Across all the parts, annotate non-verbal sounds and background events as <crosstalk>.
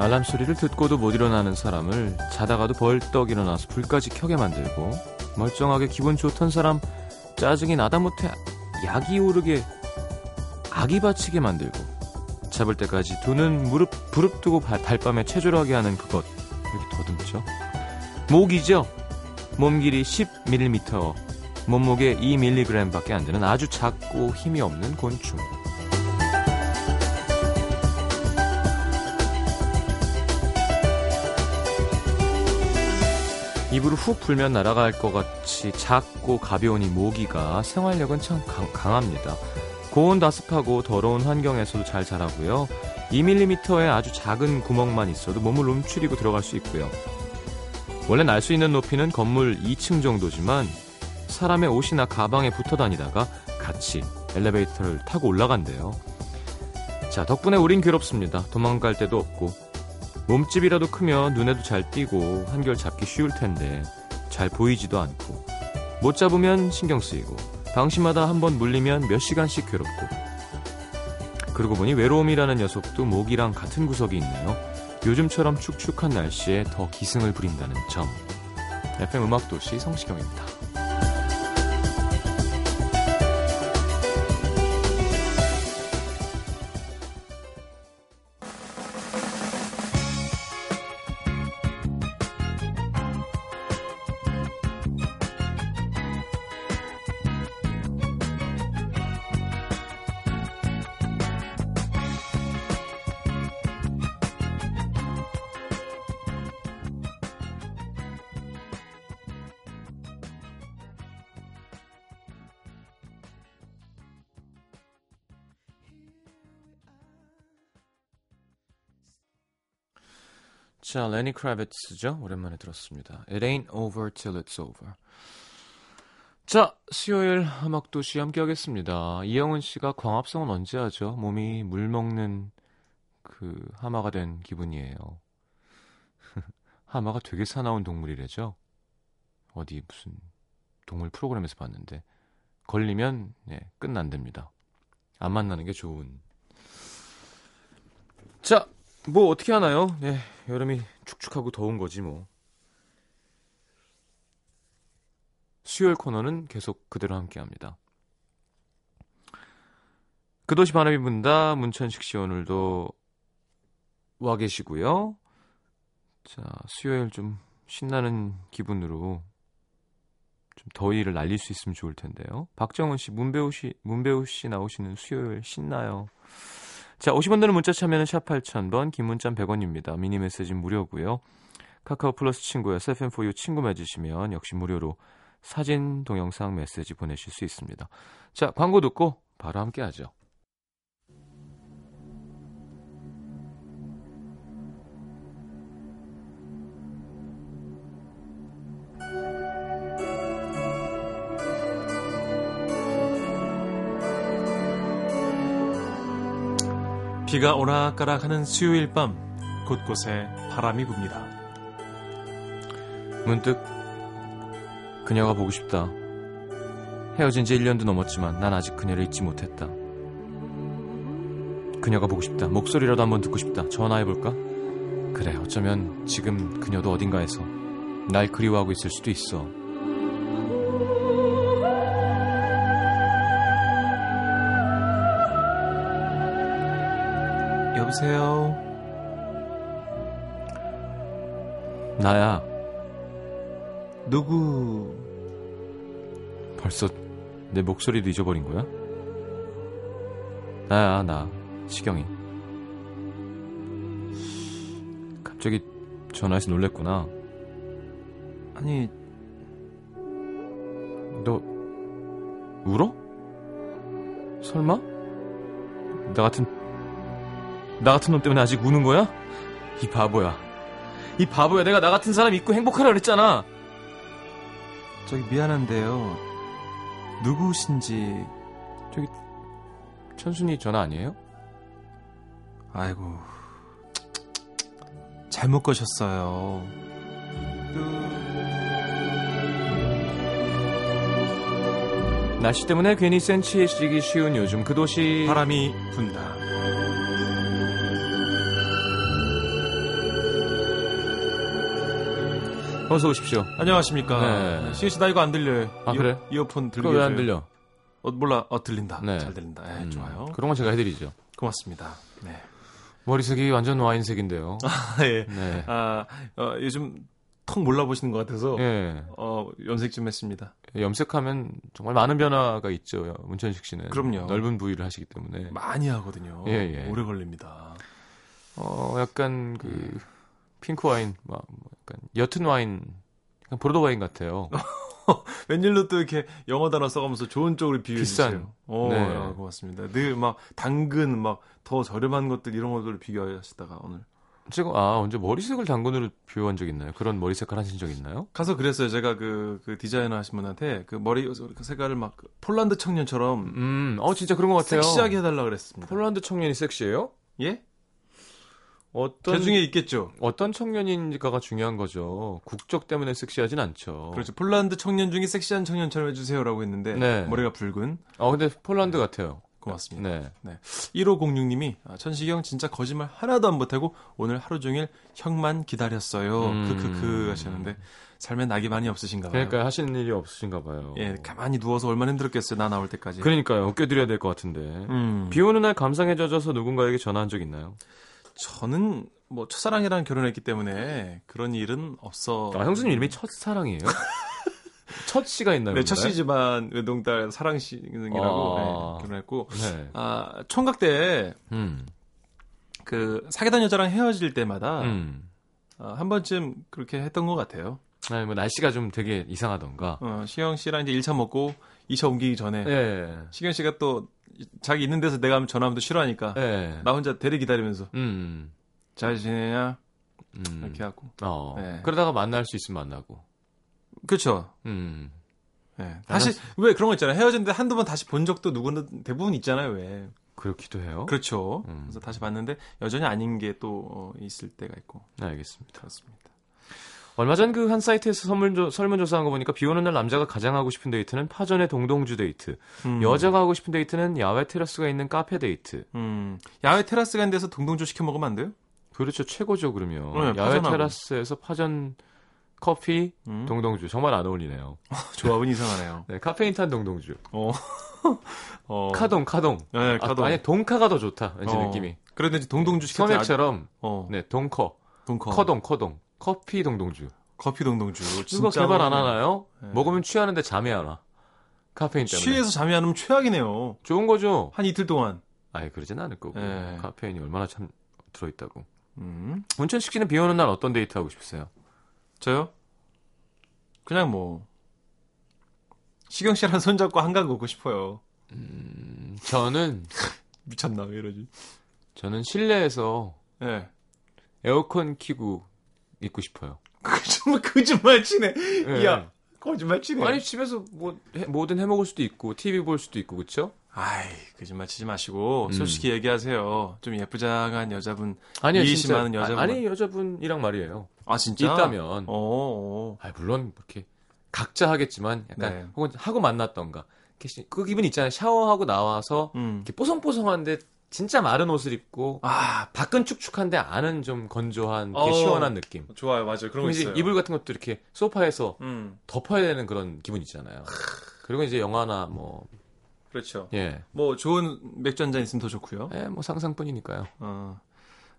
알람 소리를 듣고도 못 일어나는 사람을 자다가도 벌떡 일어나서 불까지 켜게 만들고 멀쩡하게 기분 좋던 사람 짜증이 나다 못해 약이 오르게 악이 바치게 만들고 잡을 때까지 두 눈 무릎 부릅뜨고 달밤에 체조하게 하는 그것 이렇게 더듬죠. 목이죠. 몸 길이 10mm, 몸무게 2mg밖에 안 되는 아주 작고 힘이 없는 곤충. 입으로 훅 불면 날아갈 것 같이 작고 가벼운 이 모기가 생활력은 참 강, 합니다 고온 다습하고 더러운 환경에서도 잘 자라고요. 2mm의 아주 작은 구멍만 있어도 몸을 움츠리고 들어갈 수 있고요. 원래 날 수 있는 높이는 건물 2층 정도지만 사람의 옷이나 가방에 붙어 다니다가 같이 엘리베이터를 타고 올라간대요. 자, 덕분에 우린 괴롭습니다. 도망갈 데도 없고 몸집이라도 크면 눈에도 잘 띄고 한결 잡기 쉬울 텐데 잘 보이지도 않고 못 잡으면 신경 쓰이고 방심하다 한 번 물리면 몇 시간씩 괴롭고 그러고 보니 외로움이라는 녀석도 모기랑 같은 구석이 있네요. 요즘처럼 축축한 날씨에 더 기승을 부린다는 점. FM 음악도시 성시경입니다. 자, 레니 크라비츠죠. 오랜만에 들었습니다. It ain't over till it's over. 자, 수요일 음악도시 함께 하겠습니다. 이영은 씨가 광합성은 언제 하죠? 몸이 물 먹는 그 하마가 된 기분이에요. <laughs> 하마가 되게 사나운 동물이래죠? 어디 무슨 동물 프로그램에서 봤는데 걸리면 네, 끝난답니다. 안 만나는 게 좋은. 자, 뭐 어떻게 하나요? 네, 여름이 축축하고 더운 거지 뭐. 수요일 코너는 계속 그대로 함께합니다. 그 도시 바람이 분다 문천식 씨 오늘도 와 계시고요. 자 수요일 좀 신나는 기분으로 좀 더위를 날릴 수 있으면 좋을 텐데요. 박정훈 씨, 문배우 씨, 문배우 씨 나오시는 수요일 신나요. 자, 50원 드는 문자 참여는 샵 8000번, 긴 문자 100원입니다. 미니 메시지 무료고요. 카카오 플러스 친구에 FM4U 친구 맺으시면 역시 무료로 사진, 동영상, 메시지 보내실 수 있습니다. 자, 광고 듣고 바로 함께 하죠. 비가 오락가락하는 수요일 밤 곳곳에 바람이 붑니다. 문득 그녀가 보고 싶다. 헤어진 지 1년도 넘었지만 난 아직 그녀를 잊지 못했다. 그녀가 보고 싶다. 목소리라도 한번 듣고 싶다. 전화해볼까? 그래, 어쩌면 지금 그녀도 어딘가에서 날 그리워하고 있을 수도 있어. 여보세요? 나야. 누구? 벌써 내 목소리도 잊어버린 거야? 나야, 나. 시경이. 갑자기 전화해서 놀랬구나. 아니, 너, 울어? 설마? 나 같은 나 같은 놈 때문에 아직 우는 거야? 이 바보야. 이 바보야. 내가 나 같은 사람 있고 행복하라 그랬잖아. 저기 미안한데요. 누구신지. 저기 천순이 전화 아니에요? 아이고. 잘못 거셨어요. 날씨 때문에 괜히 센치해지기 쉬운 요즘 그 도시 바람이 분다. 어서 오십시오. 안녕하십니까. 네. 시은 씨, 나 이거 안 들려요. 아, 이어, 그래? 이어폰 그거 들리게. 왜안 들려? 어, 몰라. 어, 들린다. 네. 잘 들린다. 예, 음, 좋아요. 그런 건 제가 해드리죠. 고맙습니다. 네. 머리색이 완전 와인색인데요. <laughs> 아, 예. 네. 아, 어, 요즘 턱 몰라보시는 것 같아서, 예. 어, 염색 좀 했습니다. 염색하면 정말 많은 변화가 있죠. 문천식 씨는. 그럼요. 넓은 부위를 하시기 때문에. 많이 하거든요. 예, 예. 오래 걸립니다. 어, 약간 그 핑크 와인, 막뭐 약간 옅은 와인, 약간 보르도 와인 같아요. <laughs> 웬일로 또 이렇게 영어 단어 써가면서 좋은 쪽으로 비유해 비싼. 주세요. 오, 네. 아, 고맙습니다. 늘 막 당근 막 더 저렴한 것들 이런 것들을 비교하시다가 오늘 제가 아 언제 머리색을 당근으로 비유한 적 있나요? 그런 머리 색깔 하신 적 있나요? 가서 그랬어요. 제가 그, 그 디자이너 하신 분한테 그 머리 색깔을 막 폴란드 청년처럼 음, 어 진짜 그런 것 같아요. 섹시하게 해달라 그랬습니다. 폴란드 청년이 섹시해요? 예? 어떤 그 중에 있겠죠. 어떤 청년인가가 중요한 거죠. 국적 때문에 섹시하진 않죠. 그렇죠. 폴란드 청년 중에 섹시한 청년처럼 해주세요라고 했는데 네. 머리가 붉은 어 근데 폴란드 같아요. 고맙습니다. 네. 1506님이 아, 천식이 형 진짜 거짓말 하나도 안 보태고 오늘 하루 종일 형만 기다렸어요. 음. 크크크 하시는데 삶에 낙이 많이 없으신가 봐요. 그러니까 하시는 일이 없으신가 봐요. 예, 가만히 누워서 얼마나 힘들었겠어요. 나 나올 때까지. 그러니까요. 웃겨드려야 될 것 같은데. 음. 비 오는 날 감상에 젖어서 누군가에게 전화한 적 있나요? 저는 뭐 첫사랑이랑 결혼했기 때문에 그런 일은 없어. 아, 형수님 이름이 첫사랑이에요? <laughs> 첫 씨가 있나요? 네, 첫? 시지만 외동딸 사랑씨이라고 아. 네, 결혼했고 네. 아 총각 때 음. 그 사귀던 여자랑 헤어질 때마다 음. 아, 한 번쯤 그렇게 했던 것 같아요. 아니, 뭐 날씨가 좀 되게 이상하던가. 어, 시경 씨랑 이제 1차 먹고 2차 옮기기 전에 예. 시경 씨가 또 자기 있는 데서 내가 하면 전화하면 또 싫어하니까 예. 나 혼자 대리 기다리면서 음. 잘 지내냐 음. 이렇게 하고 어. 네. 그러다가 만날 수 있으면 만나고. 그렇죠. 음. 네. 다시 왜 그런 거 있잖아요. 헤어졌는데 한두 번 다시 본 적도 누구는 대부분 있잖아요. 왜 그렇기도 해요. 그렇죠. 음. 그래서 다시 봤는데 여전히 아닌 게 또 어, 있을 때가 있고 네, 알겠습니다. 그렇습니다. 얼마 전 그 한 사이트에서 설문조, 설문조사한 거 보니까 비 오는 날 남자가 가장 하고 싶은 데이트는 파전에 동동주 데이트. 음. 여자가 하고 싶은 데이트는 야외 테라스가 있는 카페 데이트. 음. 야외 테라스 간 데서 동동주 시켜 먹으면 안 돼요? 그렇죠. 최고죠, 그러면. 네, 야외 파전하고. 테라스에서 파전 커피, 음. 동동주. 정말 안 어울리네요. 조합은 이상하네요. <laughs> 네, 카페인 탄 동동주. 어. <laughs> 어. 카동, 카동. 네, 아, 카동. 아니, 동카가 더 좋다. 왠지 어. 느낌이. 그런데 동동주 시켰을 때 소맥처럼, 어. 네, 동커. 동커. 커동, 커동. 커피 동동주. 커피 동동주. 진짜 개발 안 어렵네. 하나요? 네. 먹으면 취하는데 잠이 안 와. 카페인 때문에. 취해서 잠이 안 오면 최악이네요. 좋은 거죠? 한 이틀 동안. 아예 그러진 않을 거고. 네. 카페인이 얼마나 참 들어있다고. 음. 문천식 씨는 비 오는 날 어떤 데이트 하고 싶으세요? 저요? 그냥 뭐 시경 씨랑 손잡고 한강 걷고 싶어요. 음, 저는, <laughs> 미쳤나 왜 이러지? 저는 실내에서 예. 네. 에어컨 키고 있고 싶어요. <laughs> 거짓말 거짓말 치네. 예. 야 거짓말 치네. 아니, 집에서 뭐, 해- 뭐든 해 먹을 수도 있고, TV 볼 수도 있고, 그쵸? 아이 거짓말 치지 마시고 음. 솔직히 얘기하세요. 좀 예쁘장한 여자분. 아니요, 진짜. 많은 여자분. 아, 아니, 여자분이랑 말이에요. 아 진짜? 있다면. 어. 어. 아, 물론, 이렇게, 각자 하겠지만, 약간, 네. 혹은 하고 만났던가. 그 기분 있잖아요. 샤워하고 나와서, 음. 이렇게 뽀송뽀송한데, 진짜 마른 옷을 입고, 아 밖은 축축한데 안은 좀 건조한, 어. 시원한 느낌. 좋아요 맞아요 그런 거 있어요. 이불 같은 것도 이렇게 소파에서 음 덮어야 되는 그런 기분 있잖아요. 그리고 이제 영화나 뭐, 그렇죠. 예. 뭐 좋은 맥주 한 잔 있으면 더 좋고요. 예, 뭐 상상뿐이니까요. 어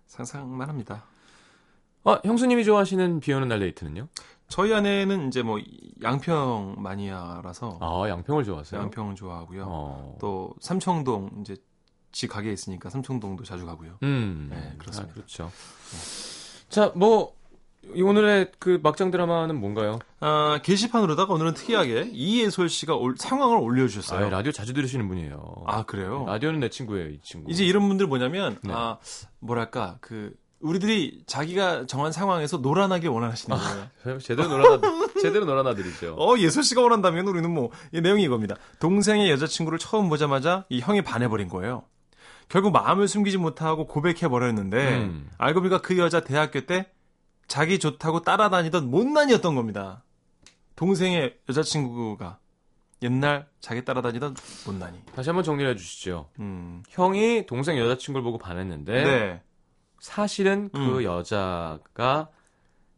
상상만 합니다. 어, 형수님이 좋아하시는 비 오는 날 데이트는요? 저희 아내는 이제 뭐 양평 마니아라서 아, 양평을 좋아하세요? 양평 좋아하고요. 어. 또 삼청동 이제 지 가게 있으니까 삼청동도 자주 가고요. 음. 네, 그렇습니다. 아, 그렇죠. 자, 뭐, 이 오늘의 그 막장 드라마는 뭔가요? 아, 게시판으로다가 오늘은 특이하게 이예솔 씨가 올- 상황을 아, 올려주셨어요. 라디오 자주 들으시는 분이에요. 아, 그래요? 라디오는 내 친구예요, 이 친구. 이제 이런 분들 뭐냐면 네. 아 뭐랄까 그 우리들이 자기가 정한 상황에서 놀아나길 원하시는 거예요. <laughs> 제대로 놀아나, 제대로 놀아나드리죠. <laughs> 어 예솔 씨가 원한다면 우리는 뭐 이 내용이 이겁니다. 동생의 여자친구를 처음 보자마자 이 형이 반해버린 거예요. 결국 마음을 숨기지 못하고 고백해 버렸는데 음. 알고 보니까 그 여자 대학교 때 자기 좋다고 따라다니던 못난이였던 겁니다. 동생의 여자친구가 옛날 자기 따라다니던 못난이. 다시 한번 정리해 주시죠. 음. 형이 동생 여자친구를 보고 반했는데, 네. 사실은 그 음. 여자가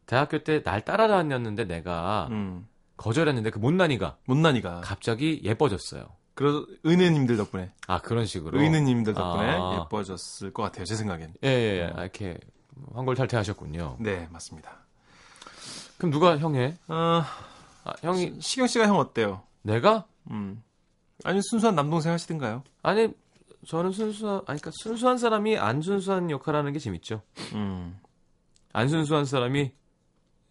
대학교 때 날 따라다녔는데 내가 음. 거절했는데 그 못난이가 못난이가. 갑자기 예뻐졌어요. 그래서 은혜님들 덕분에 아 그런 식으로. 의느님들 덕분에 아. 예뻐졌을 것 같아요. 제 생각엔. 예, 예, 예. 아, 이렇게 황골탈퇴하셨군요. 네, 맞습니다. 그럼 누가 형해? 어, 아, 형이 시- 시경 씨가 형 어때요? 내가? 음. 아니 순수한 남동생 하시든가요? 아니 저는 순수한 아니 그러니까 순수한 사람이 안 순수한 역할하는 게 재밌죠. 음. 안 순수한 사람이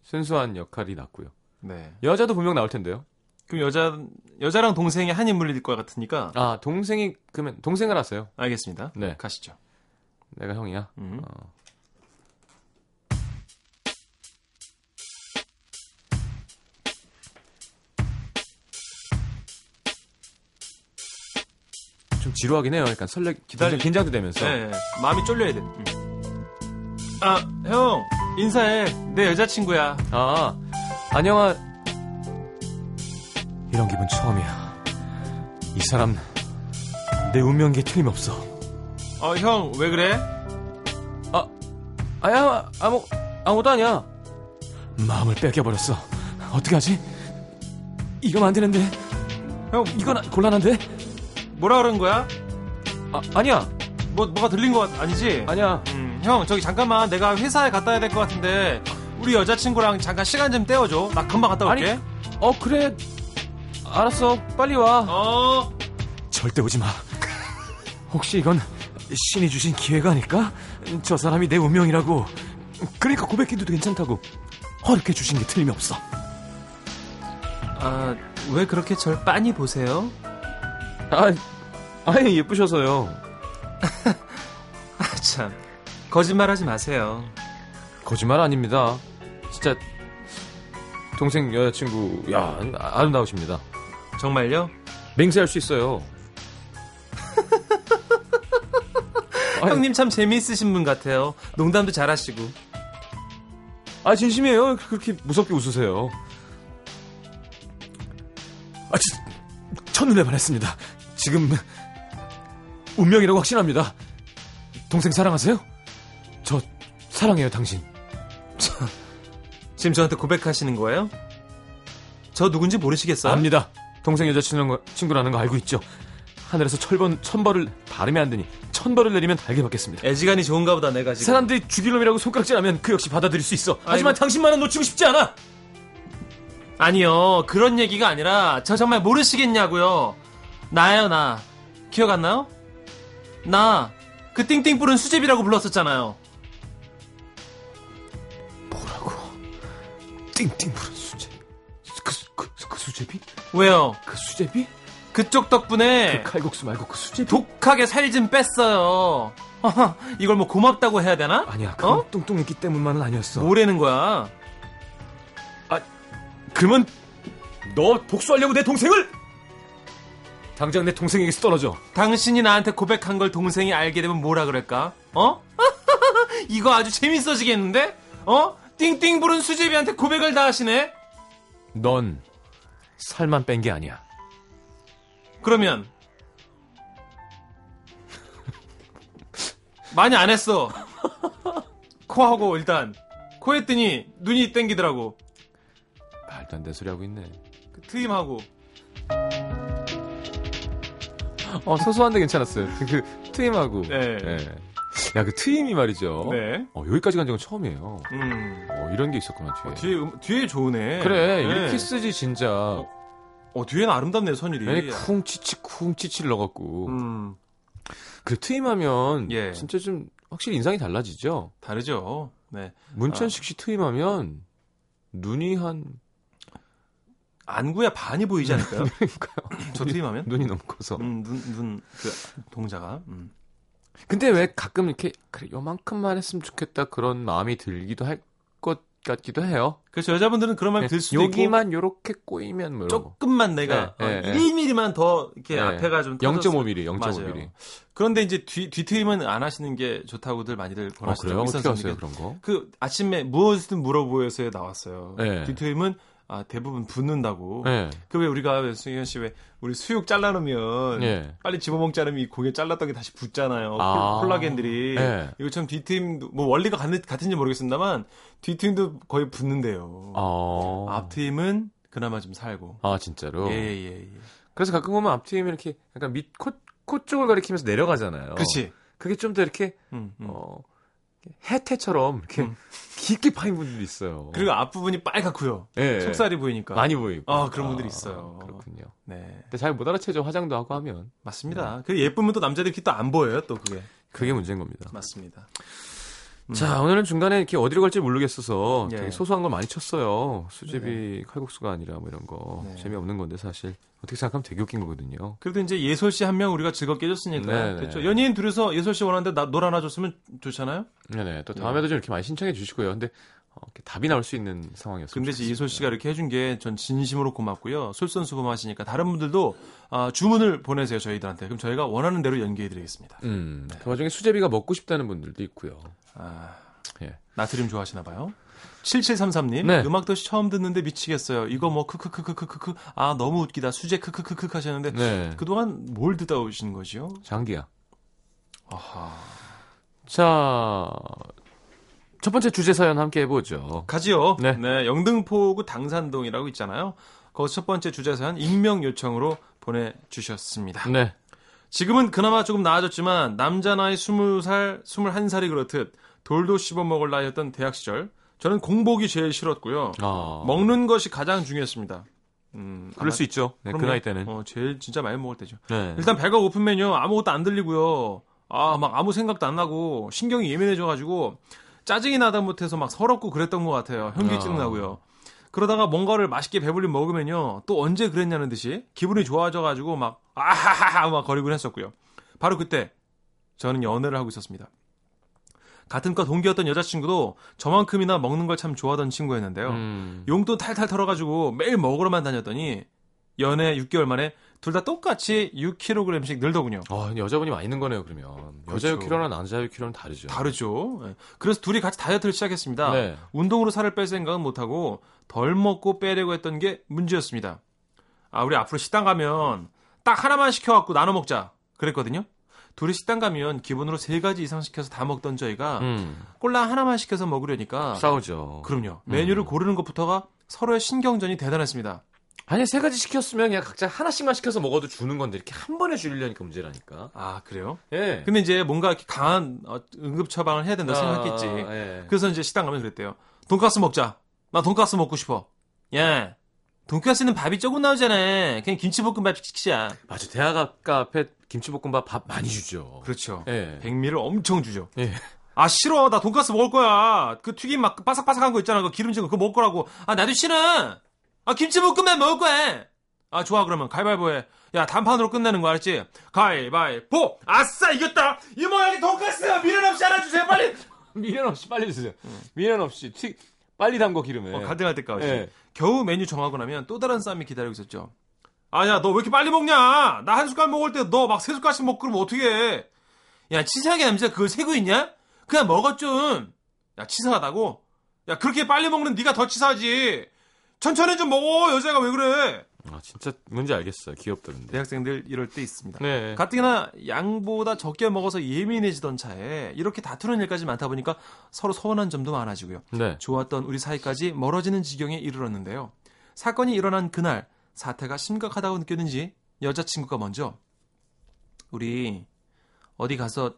순수한 역할이 낫고요. 네. 여자도 분명 나올 텐데요. 그럼 여자 여자랑 동생이 한 인물일 것 같으니까 아 동생이 그러면 동생을 하세요. 알겠습니다. 네. 가시죠. 내가 형이야. 음. 어. 좀 지루하긴 해요. 약간 설레 기다리- 긴장도 되면서. 네, 마음이 쫄려야 돼. 음. 아, 형 인사해. 내 여자친구야. 아 안녕하. 이런 기분 처음이야. 이 사람 내 운명계 틀림없어. 어, 형 왜 그래? 아야 아무 아무도 아니야. 마음을 뺏겨버렸어. 어떻게 하지? 이러면 안 되는데. 형 이건 아- 곤란한데? 뭐라 그런 거야? 아 아니야 뭐 뭐가 들린 거 아니지? 아니야. 음, 형 저기 잠깐만 내가 회사에 갔다 와야 될 것 같은데 우리 여자친구랑 잠깐 시간 좀 때워줘. 나 금방 갔다 아니, 올게. 어 그래. 알았어. 빨리 와. 어. 절대 오지 마. 혹시 이건 신이 주신 기회가 아닐까? 저 사람이 내 운명이라고. 그러니까 고백해도 괜찮다고. 허락해 주신 게 틀림이 없어. 아, 왜 그렇게 절 빤히 보세요? 아, 아니 예쁘셔서요. <laughs> 아, 참. 거짓말 하지 마세요. 거짓말 아닙니다. 진짜 동생 여자친구 야 아름다우십니다. 정말요? 맹세할 수 있어요. <laughs> 아니, 형님 참 재미있으신 분 같아요. 농담도 잘하시고. 아 진심이에요. 그렇게 무섭게 웃으세요. 아, 진, 첫눈에 반했습니다. 지금 운명이라고 확신합니다. 동생 사랑하세요? 저 사랑해요, 당신. 지금 저한테 고백하시는 거예요? 저 누군지 모르시겠어요? 압니다. 동생 여자친구 친구라는 거 알고 있죠. 하늘에서 철번 천벌을 바르면 안 되니 천벌을 내리면 달게 받겠습니다. 애지간히 좋은가 보다 내가 지금. 사람들이 죽일 놈이라고 손가락질하면 그 역시 받아들일 수 있어. 하지만 아이고. 당신만은 놓치고 싶지 않아. 아니요. 그런 얘기가 아니라 저 정말 모르시겠냐고요. 나요, 나. 기억 안 나요? 나. 그 띵띵불은 수제비라고 불렀었잖아요. 뭐라고? 띵띵 부른 수제비. 그, 수- 그, 그 수제비? 왜요? 그 수제비? 그쪽 덕분에 그 칼국수 말고 그 수제비? 독하게 살 좀 뺐어요. 이걸 뭐 고맙다고 해야 되나? 아니야, 그건 어? 뚱뚱했기 때문만은 아니었어. 뭐라는 거야? 그러면 너 복수하려고 내 동생을? 당장 내 동생에게서 떨어져. 당신이 나한테 고백한 걸 동생이 알게 되면 뭐라 그럴까? 어? <laughs> 이거 아주 재밌어지겠는데? 어? 띵띵 부른 수제비한테 고백을 다 하시네? 넌 살만 뺀 게 아니야. 그러면 <laughs> 많이 안 했어. 코하고 일단 코 했더니 눈이 땡기더라고. 말도 안 되는 소리 하고 있네. 그 트임하고 어, 소소한데 괜찮았어요. 그, 그 트임하고. 네. 야, 그 트임이 말이죠. 네. 어, 여기까지 간 적은 처음이에요. 음. 어, 이런 게 있었구나, 뒤에. 뒤에 음- 뒤에 좋으네. 그래, 네. 이렇게 쓰지, 진짜. 어 뒤에는 아름답네 선율이. 괜히 쿵치치, 쿵 치치를 넣어갖고. 음 그 트임하면, 예. 진짜 좀, 확실히 인상이 달라지죠? 다르죠. 네. 문천식 씨 트임하면, 눈이 한, 안구야 반이 보이지 않을까요? <laughs> 그러니까요. 저 트임하면? 눈이 너무 커서. 음, 눈, 눈, 그, 동자가. 음. 근데 왜 가끔 이렇게, 그래, 요만큼만 했으면 좋겠다, 그런 마음이 들기도 할 것 같기도 해요. 그래서 여자분들은 그런 마음이 들 수도 있고. 여기만 요렇게 꼬이면 뭐. 조금만 내가 네, 네, 어, 네. 1mm만 더 이렇게 네. 앞에가 좀 터졌을- 0.5mm, 0.5mm. 맞아요. 그런데 이제 뒤 뒤트임은 안 하시는 게 좋다고들 많이들 어, 권하시더라고요. 그래요? 어떻게 하세요. 그런 거? 그 아침에 무엇이든 물어보여서에 나왔어요. 네. 뒤트임은 아, 대부분 붓는다고. 예. 그왜 우리가 승현 씨 왜 우리 수육 잘라놓으면 예. 빨리 집어먹지 않으면 이 고개 잘랐던 게 다시 붙잖아요. 아. 콜- 콜라겐들이. 예. 이것처럼 뒤트임도 뭐 원리가 같은, 같은지 모르겠습니다만 뒤트임도 거의 붙는데요. 어. 앞트임은 그나마 좀 살고. 아, 진짜로? 예, 예, 예. 그래서 가끔 보면 앞트임이 이렇게 약간 밑, 코, 코 쪽을 가리키면서 내려가잖아요. 그렇지. 그게 좀 더 이렇게, 음, 음. 어, 해태처럼 이렇게 음. 깊게 파인 분들이 있어요. 그리고 앞부분이 빨갛고요. 예. 속살이 보이니까. 많이 보이고. 아, 그런 분들이 있어요. 그렇군요. 네. 근데 잘 못 알아채죠. 화장도 하고 하면. 맞습니다. 그 예쁘면 또 남자들이 또 안 보여요, 또 그게. 그게 문제인 겁니다. 맞습니다. 자, 오늘은 중간에 이렇게 어디로 갈지 모르겠어서 예. 되게 소소한 걸 많이 쳤어요. 수제비 칼국수가 아니라 뭐 이런 거. 네. 재미없는 건데 사실. 어떻게 생각하면 되게 웃긴 거거든요. 그래도 이제 예솔 씨 한 명 우리가 즐겁게 해줬으니까. 네, 네. 그렇죠. 연예인 둘이서 예솔 씨 원하는데 나, 노래 하나 줬으면 좋잖아요? 네네. 또 다음에도 좀 이렇게 많이 신청해 주시고요. 근데 답이 나올 수 있는 상황이었어요. 근데 이제 예솔 씨가 이렇게 해준 게 전 진심으로 고맙고요. 솔선수범하시니까 다른 분들도 아, 주문을 보내세요, 저희들한테. 그럼 저희가 원하는 대로 연기해드리겠습니다. 음, 그 와중에 수제비가 먹고 싶다는 분들도 있고요. 아, 예. 나트륨 좋아하시나 봐요. 7733님, 네. 음악도시 처음 듣는데 미치겠어요. 이거 뭐, 크크크크크크크, 아, 너무 웃기다. 수제 크크크크 하셨는데, 네. 그동안 뭘 듣다 오신 거죠? 장기야. 아하. 자, 첫 번째 주제 사연 함께 해보죠. 가지요. 네. 네. 영등포구 당산동이라고 있잖아요. 거기서 첫 번째 주제 사연 익명 요청으로 보내주셨습니다. 네. 지금은 그나마 조금 나아졌지만 남자 나이 20살, 21살이 그렇듯 돌도 씹어 먹을 나이였던 대학 시절 저는 공복이 제일 싫었고요. 아, 먹는 것이 가장 중요했습니다. 음, 그럴 수 있죠. 네, 그. 나이 때는. 어, 제일 진짜 많이 먹을 때죠. 네. 일단 배가 고프면요 아무것도 안 들리고요. 아 막 아무 생각도 안 나고 신경이 예민해져 가지고 짜증이 나다 못해서 막 서럽고 그랬던 것 같아요. 현기증 아. 나고요. 그러다가 뭔가를 맛있게 배불리 먹으면요 또 언제 그랬냐는 듯이 기분이 좋아져가지고 막 아하하하 막 거리곤 했었고요. 바로 그때 저는 연애를 하고 있었습니다. 같은 과 동기였던 여자친구도 저만큼이나 먹는 걸 참 좋아하던 친구였는데요. 음. 용돈 탈탈 털어가지고 매일 먹으러만 다녔더니 연애 6개월 만에 둘 다 똑같이 6kg씩 늘더군요. 아, 여자분이 많이 있는 거네요, 그러면. 여자 그렇죠. 6kg나 남자 6kg는 다르죠. 다르죠. 예. 그래서 둘이 같이 다이어트를 시작했습니다. 네. 운동으로 살을 뺄 생각은 못하고 덜 먹고 빼려고 했던 게 문제였습니다. 아, 우리 앞으로 식당 가면 딱 하나만 시켜갖고 나눠 먹자. 그랬거든요. 둘이 식당 가면 기본으로 세 가지 이상 시켜서 다 먹던 저희가 음. 꼴랑 하나만 시켜서 먹으려니까 싸우죠. 그럼요. 메뉴를 고르는 것부터가 서로의 신경전이 대단했습니다. 아니, 세 가지 시켰으면 그냥 각자 하나씩만 시켜서 먹어도 주는 건데, 이렇게 한 번에 주려니까 문제라니까. 아, 그래요? 예. 근데 이제 뭔가 이렇게 강한 어, 응급 처방을 해야 된다 생각했겠지. 아, 예. 그래서 이제 식당 가면 그랬대요. 돈가스 먹자. 나 돈가스 먹고 싶어. 야, 돈가스는 밥이 조금 나오잖아. 그냥 김치볶음밥 시키자. 맞아. 대학 앞에 김치볶음밥 밥 많이 주죠. 그렇죠. 예. 백미를 엄청 주죠. 예. 아 싫어. 나 돈가스 먹을 거야. 그 튀김 막 바삭바삭한 거 있잖아. 그 기름진 거 그거 먹을 거라고. 아 나도 싫어. 아 김치볶음밥 먹을 거야. 아 좋아 그러면 가위바위보 해. 야 단판으로 끝내는 거 알았지? 가위바위보. 아싸 이겼다. 이모 여기 돈가스 미련 없이 하나 주세요 빨리. <laughs> 미련 없이 빨리 주세요. 미련 없이 튀 빨리 담궈 기름에. 어, 가능할 때까지. 예. 겨우 메뉴 정하고 나면 또 다른 싸움이 기다리고 있었죠. 아야, 너 왜 이렇게 빨리 먹냐? 나 한 숟갈 먹을 때 너 막 세 숟갈씩 먹고 그러면 어떡해? 야, 치사하게 남자 그걸 세고 있냐? 그냥 먹어 좀. 야, 치사하다고? 야, 그렇게 빨리 먹는 네가 더 치사하지. 천천히 좀 먹어. 여자가 왜 그래? 아 진짜 뭔지 알겠어요. 귀엽던데. 대학생들 이럴 때 있습니다. 네. 가뜩이나 양보다 적게 먹어서 예민해지던 차에 이렇게 다투는 일까지 많다 보니까 서로 서운한 점도 많아지고요. 네. 좋았던 우리 사이까지 멀어지는 지경에 이르렀는데요. 사건이 일어난 그날 사태가 심각하다고 느꼈는지 여자친구가 먼저 우리 어디 가서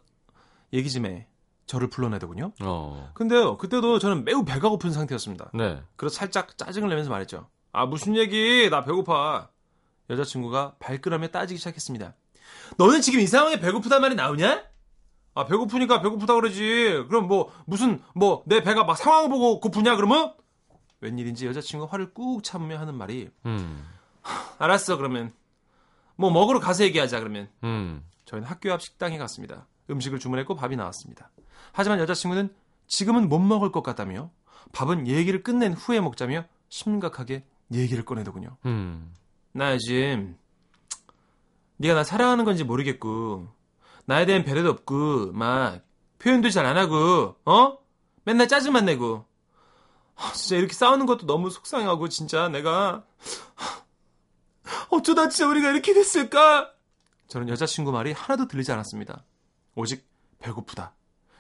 얘기 좀 해. 저를 불러내더군요. 어. 근데요, 그때도 저는 매우 배가 고픈 상태였습니다. 네. 그래서 살짝 짜증을 내면서 말했죠. 아, 무슨 얘기? 나 배고파. 여자친구가 발끈하며 따지기 시작했습니다. 너는 지금 이 상황에 배고프단 말이 나오냐? 아, 배고프니까 배고프다 그러지. 그럼 뭐, 무슨, 뭐, 내 배가 막 상황 보고 고프냐, 그러면? 웬일인지 여자친구가 화를 꾹 참으며 하는 말이, 음. 알았어, 그러면. 뭐, 먹으러 가서 얘기하자, 그러면. 음. 저희는 학교 앞 식당에 갔습니다. 음식을 주문했고 밥이 나왔습니다. 하지만 여자친구는 지금은 못 먹을 것 같다며 밥은 얘기를 끝낸 후에 먹자며 심각하게 얘기를 꺼내더군요. 음. 나 요즘 네가 나 사랑하는 건지 모르겠고 나에 대한 배려도 없고 막 표현도 잘 안 하고 어? 맨날 짜증만 내고 아, 진짜 이렇게 싸우는 것도 너무 속상하고 진짜 내가 어쩌다 진짜 우리가 이렇게 됐을까? 저는 여자친구 말이 하나도 들리지 않았습니다. 오직 배고프다.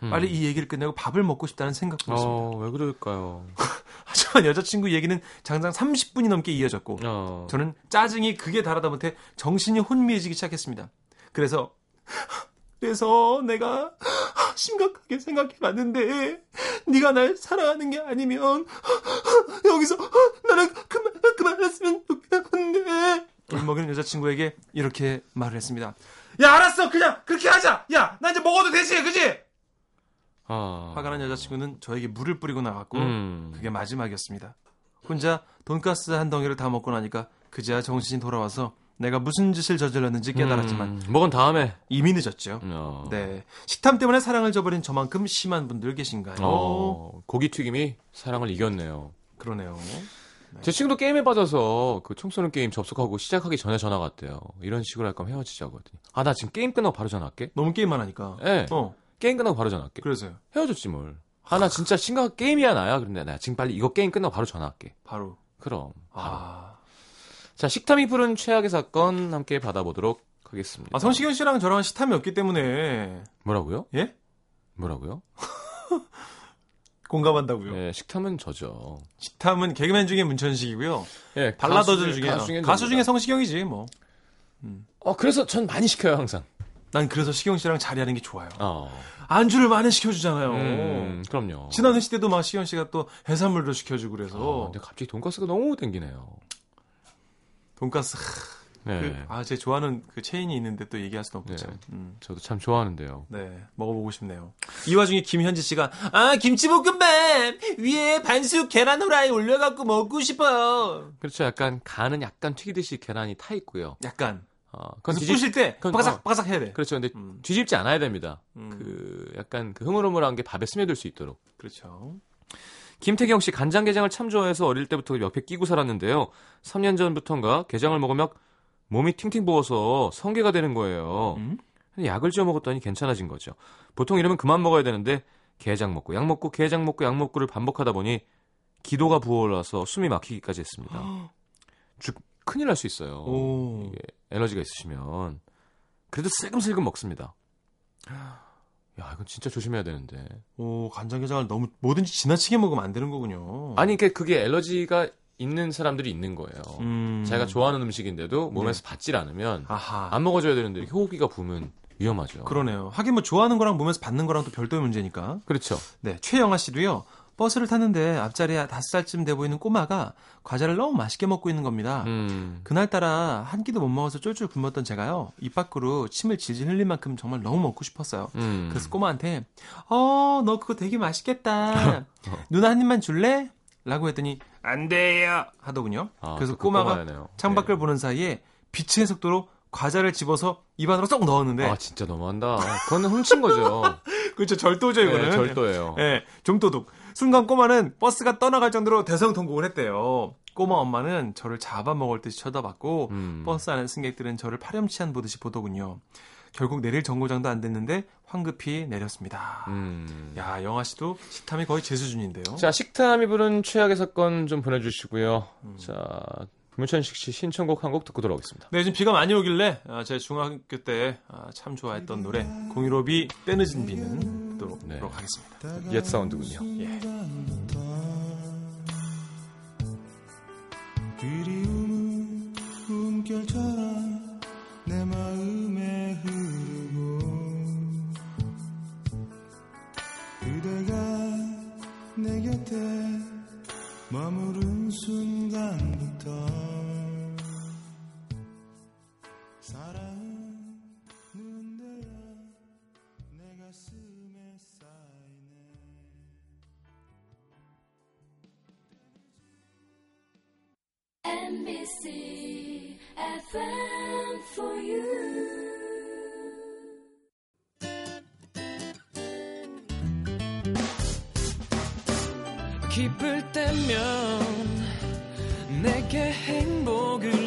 음. 빨리 이 얘기를 끝내고 밥을 먹고 싶다는 생각도 했습니다. 어, 왜 그럴까요? <laughs> 하지만 여자친구 얘기는 장장 30분이 넘게 이어졌고 어. 저는 짜증이 극에 달하다 못해 정신이 혼미해지기 시작했습니다. 그래서 <laughs> 그래서 내가 <laughs> 심각하게 생각해봤는데 네가 날 사랑하는 게 아니면 여기서 나는 그만 그만했으면 좋겠는데 울먹이는 여자친구에게 이렇게 말을 했습니다. 야 알았어 그냥 그렇게 하자. 야 먹어도 되지 그지? 아. 화가 난 여자친구는 저에게 물을 뿌리고 나갔고 음. 그게 마지막이었습니다. 혼자 돈가스 한 덩이를 다 먹고 나니까 그제야 정신이 돌아와서 내가 무슨 짓을 저질렀는지 깨달았지만 음, 먹은 다음에. 이미 늦었죠. 어. 네. 식탐 때문에 사랑을 저버린 저만큼 심한 분들 계신가요? 어, 고기 튀김이 사랑을 이겼네요. 그러네요. 제 친구도 게임에 빠져서 그 청소년 게임 접속하고 시작하기 전에 전화 왔대요. 이런 식으로 할 거면 헤어지자고 했더니. 아, 나 지금 게임 끝나고 바로 전화할게. 너무 게임만 하니까. 예. 어, 게임 끝나고 바로 전화할게. 그래서요. 헤어졌지 뭘. 아, 나 진짜 심각한 게임이야, 나야. 그런데 나 지금 빨리 이거 게임 끝나고 바로 전화할게. 바로. 그럼. 바로. 아. 자, 식탐이 부른 최악의 사건 함께 받아보도록 하겠습니다. 아, 성시경 씨랑 저랑 식탐이 없기 때문에. 뭐라고요? 예? 뭐라고요? <laughs> 공감한다고요. 예, 식탐은 저죠. 식탐은 개그맨 중에 문천식이고요. 예, 발라더들 중에 가수 중에 가수 중에? 성시경이지 뭐. 어, 그래서 전 많이 시켜요, 항상. 난 그래서 시경 씨랑 자리하는 게 좋아요. 어. 안주를 많이 시켜주잖아요. 음, 그럼요. 지난 회식 때도 막 시경 씨가 또 해산물도 시켜주고 어, 그래서 근데 갑자기 돈가스가 너무 땡기네요. 돈가스. 네. 그, 아, 제 좋아하는 그 체인이 있는데 또 얘기할 수는 없죠. 네. 음, 저도 참 좋아하는데요. 네, 먹어보고 싶네요. 이 와중에 김현지 씨가 아 김치볶음밥 위에 반숙 계란 후라이 올려갖고 먹고 싶어요. 그렇죠. 약간 간은 약간 튀기듯이 계란이 타 있고요. 약간 어, 그건 뒤집, 부실 때 그건- 바삭 어. 바삭 해야 돼. 그렇죠. 근데 음. 뒤집지 않아야 됩니다. 음. 그 약간 그 흐물흐물한 게 밥에 스며들 수 있도록. 그렇죠. 김태경 씨 간장게장을 참 좋아해서 어릴 때부터 옆에 끼고 살았는데요. 3년 전부터인가 게장을 먹으면 몸이 팅팅 부어서 성게가 되는 거예요. 음? 약을 지어 먹었더니 괜찮아진 거죠. 보통 이러면 그만 먹어야 되는데 게장 먹고 약 먹고 게장 먹고 약 먹고를 반복하다 보니 기도가 부어올라서 숨이 막히기까지 했습니다. <gasps> 즉 큰일 날 수 있어요. 에너지가 있으시면 그래도 슬금슬금 먹습니다. 야 이건 진짜 조심해야 되는데. 오 간장게장을 너무 뭐든지 지나치게 먹으면 안 되는 거군요. 아니 그게 그게 엘러지가 있는 사람들이 있는 거예요. 음. 자기가 좋아하는 음식인데도 몸에서 네. 받질 않으면 아하. 안 먹어줘야 되는데 호흡기가 부으면 위험하죠. 그러네요. 하긴 뭐 좋아하는 거랑 몸에서 받는 거랑 또 별도의 문제니까. 그렇죠. 네, 최영아 씨도요. 버스를 탔는데 앞자리에 다섯 살쯤 돼 보이는 꼬마가 과자를 너무 맛있게 먹고 있는 겁니다. 음. 그날따라 한 끼도 못 먹어서 쫄쫄 굶었던 제가요. 입 밖으로 침을 질질 흘릴 만큼 정말 너무 먹고 싶었어요. 음. 그래서 꼬마한테 어, 너 그거 되게 맛있겠다. <laughs> 누나 한 입만 줄래? 라고 했더니 안 돼요. 하더군요. 아, 그래서 그 꼬마가. 창밖을 네. 보는 사이에 빛의 속도로 과자를 집어서 입 안으로 쏙 넣었는데 아 진짜 너무한다. 그건 훔친 거죠. <laughs> 그렇죠 절도죠 이거는 네, 절도예요. 예, 좀도둑. 순간 꼬마는 버스가 떠나갈 정도로 대성통곡을 했대요. 꼬마 엄마는 저를 잡아먹을 듯이 쳐다봤고 음. 버스 안에 승객들은 저를 파렴치한 보듯이 보더군요. 결국 내릴 정거장도 안 됐는데 황급히 내렸습니다. 음. 야 영아 씨도 식탐이 거의 제 수준인데요. 자 식탐이 부른 최악의 사건 좀 보내주시고요. 음. 자 문천식 씨 신청곡 한 곡 듣고 돌아오겠습니다. 네, 요즘 비가 많이 오길래 아, 제 중학교 때 참 좋아했던 노래 공유로비 때늦은 비는 듣도록 네. 하겠습니다. 옛 사운드군요. 예. 그리움은 꿈결처럼 내 마음에 흐르고 그대가 내 곁에 머무른 순간부터 사랑은 누군데야 내 가슴에 쌓이네. NBC FM for you. 기쁠 때면 내게 행복을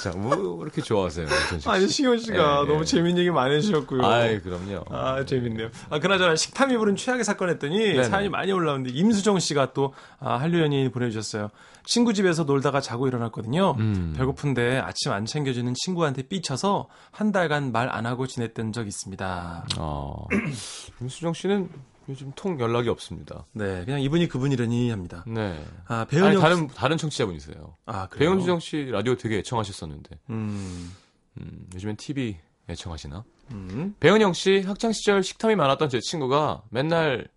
자, 뭐 이렇게 좋아하세요? 아니 시현 씨가 예, 너무 예. 재밌는 얘기 많이 해주셨고요. 아이, 그럼요. 아, 재밌네요. 아, 그나저나 식탐이 부른 최악의 사건 했더니 네네. 사연이 많이 올라오는데 임수정 씨가 또 아, 한류 연예인 보내주셨어요. 친구 집에서 놀다가 자고 일어났거든요. 음. 배고픈데 아침 안 챙겨주는 친구한테 삐쳐서 한 달간 말 안 하고 지냈던 적 있습니다. 어, <clears throat> 임수정 씨는 요즘 통 연락이 없습니다. 네, 그냥 이분이 그분이라니 합니다. 네. 아, 아니, 배은영 다른, 다른 청취자분이세요. 아, 그래요? 배은수정 씨 라디오 되게 애청하셨었는데, 음, 음, 요즘엔 TV 애청하시나? 음. 배은영 씨 학창 시절 식탐이 많았던 제 친구가 맨날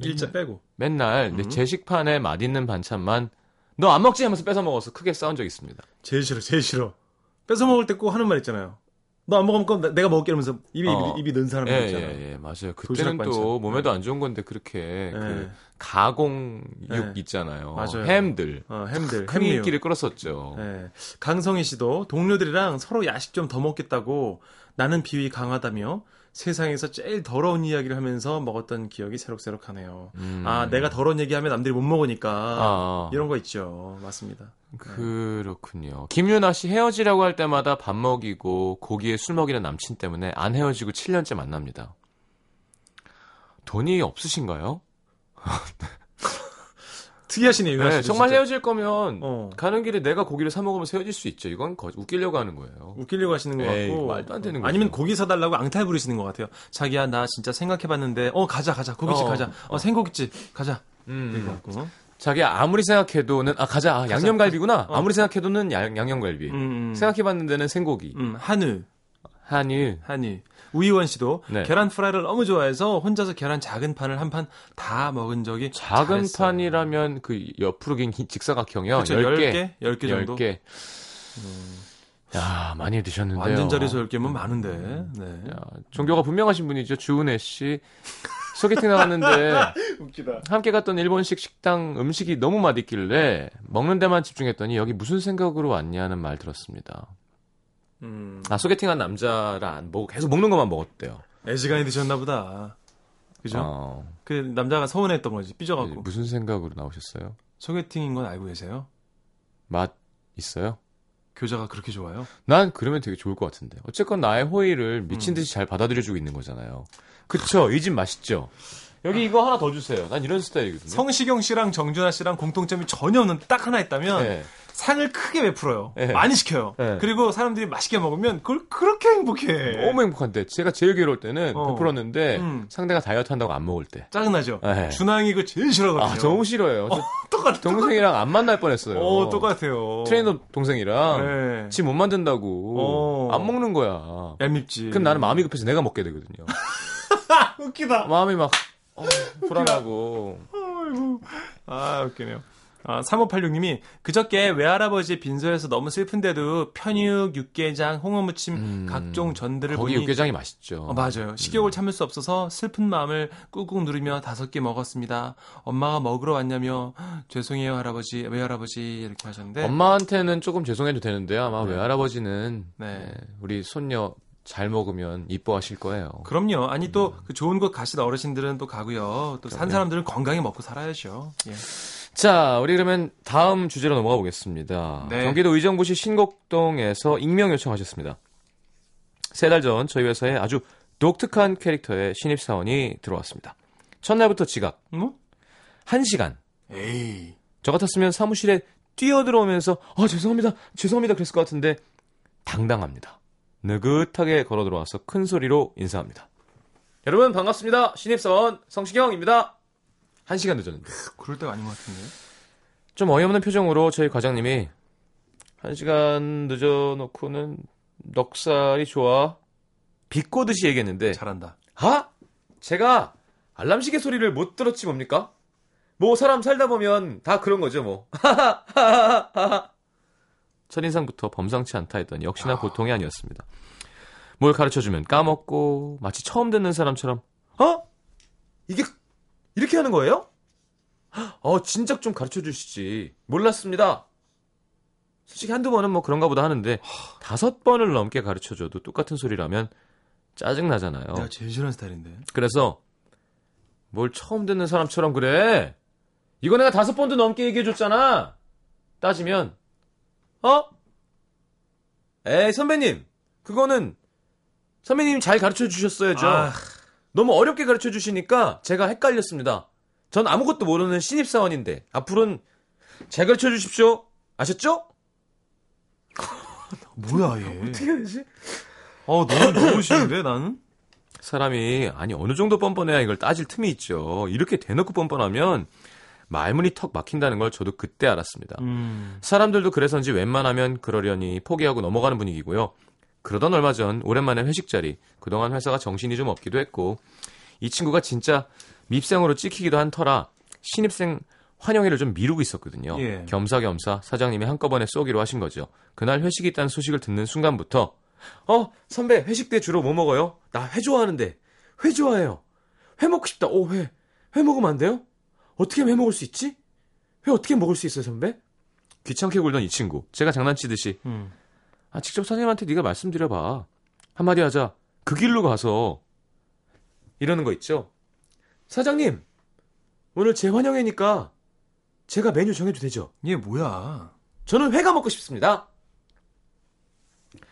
일자 빼고. 맨날 내 음. 제 식판에 맛있는 반찬만 너 안 먹지 하면서 뺏어 먹어서 크게 싸운 적 있습니다. 제일 싫어, 제일 싫어. 뺏어 먹을 때 꼭 하는 말 있잖아요. 너 안 먹으면 그럼 내가 먹을게 이러면서 입에 어. 입이, 입이 넣은 사람 예, 있잖아요. 예, 예, 맞아요. 그때는 또. 몸에도 네. 안 좋은 건데 그렇게 그 예. 가공육 네. 있잖아요. 맞아요. 햄들. 어, 햄들, 큰. 인기를 끌었었죠. 네. 강성희 씨도 동료들이랑 서로 야식 좀 더 먹겠다고 나는 비위 강하다며 세상에서 제일 더러운 이야기를 하면서 먹었던 기억이 새록새록하네요. 음. 아, 내가 더러운 얘기하면 남들이 못 먹으니까 아, 이런 거 있죠. 맞습니다. 그렇군요. 김유나 씨 헤어지라고 할 때마다 밥 먹이고 고기에 술 먹이는 남친 때문에 안 헤어지고 7년째 만납니다. 돈이 없으신가요? <laughs> 특이하시네요, 유나 네, 씨도 정말 진짜. 헤어질 거면 어. 가는 길에 내가 고기를 사 먹으면서 헤어질 수 있죠. 이건 거- 웃기려고 하는 거예요. 웃기려고 하시는 것 에이, 같고 말도 안 되는 거죠. 아니면 고기 사달라고 앙탈 부리시는 것 같아요. 자기야 나 진짜 생각해봤는데 어 가자 가자 고깃집 어, 가자 어 생고깃집 가자 음. 이렇게 갖고 자기 아무리 생각해도는 아 가자 아, 양념갈비구나 어. 아무리 생각해도는 양, 양념갈비 음, 음. 생각해봤는데는 생고기 음, 한우 한일 한이 우이원 씨도 네. 계란 프라이를 너무 좋아해서 혼자서 계란 작은 판을 한 판 다 먹은 적이 작은 잘했어요. 판이라면 그 옆으로 긴 기- 직사각형이요 그쵸, 10개 10개? 10개 정도? 음. 10개 야 많이 드셨는데요 완전 자리에서 10개면 많은데 네. 야, 종교가 분명하신 분이죠 주은혜 씨 소개팅 나갔는데 <laughs> 웃기다 함께 갔던 일본식 식당 음식이 너무 맛있길래 먹는 데만 집중했더니 여기 무슨 생각으로 왔냐는 말 들었습니다 음, 아 소개팅한 남자를 안 보고 계속 먹는 것만 먹었대요 애지간히 드셨나 보다 그죠? 어, 그 남자가 서운했던 거지 삐져갖고 무슨 생각으로 나오셨어요? 소개팅인 건 알고 계세요? 맛 있어요? 교자가 그렇게 좋아요? 난 그러면 되게 좋을 것 같은데. 어쨌건 나의 호의를 미친 듯이 잘 받아들여주고 있는 거잖아요. 그쵸? 이 집 맛있죠? 여기 이거 하나 더 주세요. 난 이런 스타일이거든요. 성시경 씨랑 정준하 씨랑 공통점이 전혀 없는 딱 하나 있다면 네. 상을 크게 베풀어요. 네. 많이 시켜요. 네. 그리고 사람들이 맛있게 먹으면 그걸 그렇게 행복해. 너무 행복한데. 제가 제일 괴로울 때는 어. 베풀었는데 음. 상대가 다이어트 한다고 안 먹을 때. 짜증나죠? 네. 준하 형이 그거 제일 싫어하거든요. 아, 너무 싫어요. 저 똑같아. 동생이랑 안 만날 뻔했어요. 어, 똑같아요. 트레이너 동생이랑 네. 지 몸 만든다고 어. 안 먹는 거야. 얄밉지. 그럼 나는 마음이 급해서 내가 먹게 되거든요. <laughs> 웃기다. 마음이 막 어, 불안하고. <laughs> 아이고. 아, 웃기네요. 아, 3586님이 그저께 외할아버지 빈소에서 너무 슬픈데도 편육, 육개장, 홍어무침, 음, 각종 전들을 거기 보니 육개장이 맛있죠. 어, 맞아요. 식욕을 참을 수 없어서 슬픈 마음을 꾹꾹 누르며 다섯 개 먹었습니다. 엄마가 먹으러 왔냐며 죄송해요 할아버지, 외할아버지 이렇게 하셨는데 엄마한테는 조금 죄송해도 되는데 아마 네. 외할아버지는 네. 네, 우리 손녀 잘 먹으면 이뻐하실 거예요. 그럼요. 아니 또 그 좋은 곳 가신 어르신들은 또 가고요. 또 산. 사람들은 건강히 먹고 살아야죠. 예. 자, 우리 그러면 다음 주제로 넘어가 보겠습니다. 네. 경기도 의정부시 신곡동에서 익명 요청하셨습니다. 세 달 전 저희 회사에 아주 독특한 캐릭터의 신입사원이 들어왔습니다. 첫날부터 지각, 뭐? 한시간 에이. 저 같았으면 사무실에 뛰어들어오면서 아 죄송합니다 죄송합니다 그랬을 것 같은데 당당합니다 느긋하게 걸어 들어와서 큰 소리로 인사합니다 여러분 반갑습니다 신입사원 성시경입니다 한 시간 늦었는데 그럴 때가 아닌 것 같은데. 좀 어이없는 표정으로 저희 과장님이 한 시간 늦어놓고는 넉살이 좋아 비꼬듯이 얘기했는데 잘한다. 아 제가 알람시계 소리를 못 들었지 뭡니까? 뭐 사람 살다 보면 다 그런 거죠 뭐. <laughs> 첫인상부터 범상치 않다 했더니 역시나 보통이 아니었습니다. 뭘 가르쳐주면 까먹고 마치 처음 듣는 사람처럼 어? 이게 이렇게 하는 거예요? 어, 진작 좀 가르쳐 주시지. 몰랐습니다. 솔직히 한두 번은 뭐 그런가 보다 하는데 다섯 번을 넘게 가르쳐 줘도 똑같은 소리라면 짜증 나잖아요. 내가 제일 싫어하는 스타일인데. 그래서 뭘 처음 듣는 사람처럼 그래. 이거 내가 다섯 번도 넘게 얘기해 줬잖아. 따지면 어? 에이 선배님 그거는 선배님이 잘 가르쳐 주셨어야죠. 아. 너무 어렵게 가르쳐 주시니까 제가 헷갈렸습니다. 전 아무것도 모르는 신입사원인데 앞으로는 잘 가르쳐 주십시오. 아셨죠? <laughs> 뭐야 얘. 어떻게 되지? 어 너무 싫은데 나는. 사람이 아니 어느 정도 뻔뻔해야 이걸 따질 틈이 있죠. 이렇게 대놓고 뻔뻔하면 말문이 턱 막힌다는 걸 저도 그때 알았습니다. 음. 사람들도 그래서인지 웬만하면 그러려니 포기하고 넘어가는 분위기고요. 그러던 얼마 전 오랜만에 회식 자리. 그동안 회사가 정신이 좀 없기도 했고 이 친구가 진짜 밉상으로 찍히기도 한 터라 신입생 환영회를 좀 미루고 있었거든요. 예. 겸사겸사 사장님이 한꺼번에 쏘기로 하신 거죠. 그날 회식이 있다는 소식을 듣는 순간부터 어 선배 회식 때 주로 뭐 먹어요? 나 회 좋아하는데 회 좋아해요. 회 먹고 싶다. 오 회. 회 먹으면 안 돼요? 어떻게 회 먹을 수 있지? 회 어떻게 먹을 수 있어요 선배? 귀찮게 굴던 이 친구. 제가 장난치듯이 음. 아 직접 사장님한테 네가 말씀드려봐. 한마디 하자. 그 길로 가서 이러는 거 있죠. 사장님 오늘 제 환영회니까 제가 메뉴 정해도 되죠? 얘 뭐야? 저는 회가 먹고 싶습니다.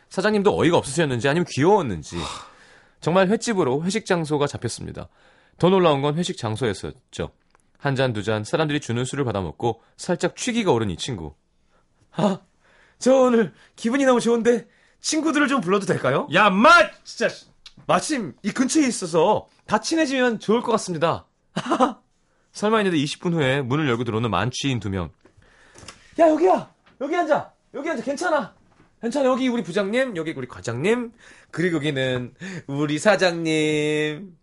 사장님도 어이가 없으셨는지 아니면 귀여웠는지 정말 횟집으로 회식 장소가 잡혔습니다. 더 놀라운 건 회식 장소였었죠. 한 잔, 두 잔, 사람들이 주는 술을 받아먹고 살짝 취기가 오른 이 친구. 아, 저 오늘 기분이 너무 좋은데 친구들을 좀 불러도 될까요? 야, 마 진짜. 마침 이 근처에 있어서 다 친해지면 좋을 것 같습니다. 설마 했는데 20분 후에 문을 열고 들어오는 만취인 두 명. 야 여기야 여기 앉아 여기 앉아 괜찮아 괜찮아 여기 우리 부장님 여기 우리 과장님 그리고 여기는 우리 사장님.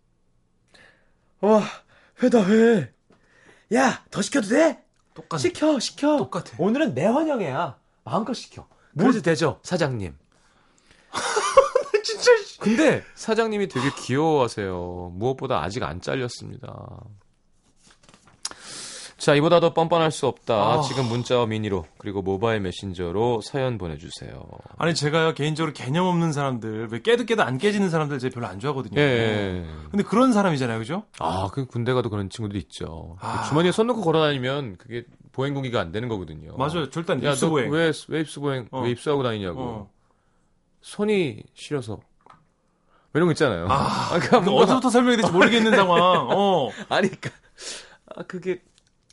와 회다 회. 야 더 시켜도 돼? 똑같네. 시켜 시켜. 똑같아. 오늘은 내 환영회야. 마음껏 시켜. 그래도 되죠 사장님. <laughs> 진짜. 근데 사장님이 되게 귀여워하세요. 무엇보다 아직 안 잘렸습니다. 자, 이보다 더 뻔뻔할 수 없다. 아. 지금 문자와 미니로 그리고 모바일 메신저로 사연 보내주세요. 아니 제가요 개인적으로 개념 없는 사람들 왜 깨도 깨도 안 깨지는 사람들 제가 별로 안 좋아하거든요. 예. 근데 그런 사람이잖아요, 그죠? 아, 그 군대 가도 그런 친구들 있죠. 아. 주머니에 손 넣고 걸어다니면 그게 보행공기가 안 되는 거거든요. 맞아요. 절대 안 야, 입수 보행. 너왜 왜 입수 보행 어. 왜 입수하고 다니냐고. 어. 손이 시려서. 뭐 이런 거 있잖아요. 아, 그러니까 그 뭔가- 어디서부터 설명이 될지 모르겠는 상황. 어. <laughs> 아니, 그러니까 아, 그게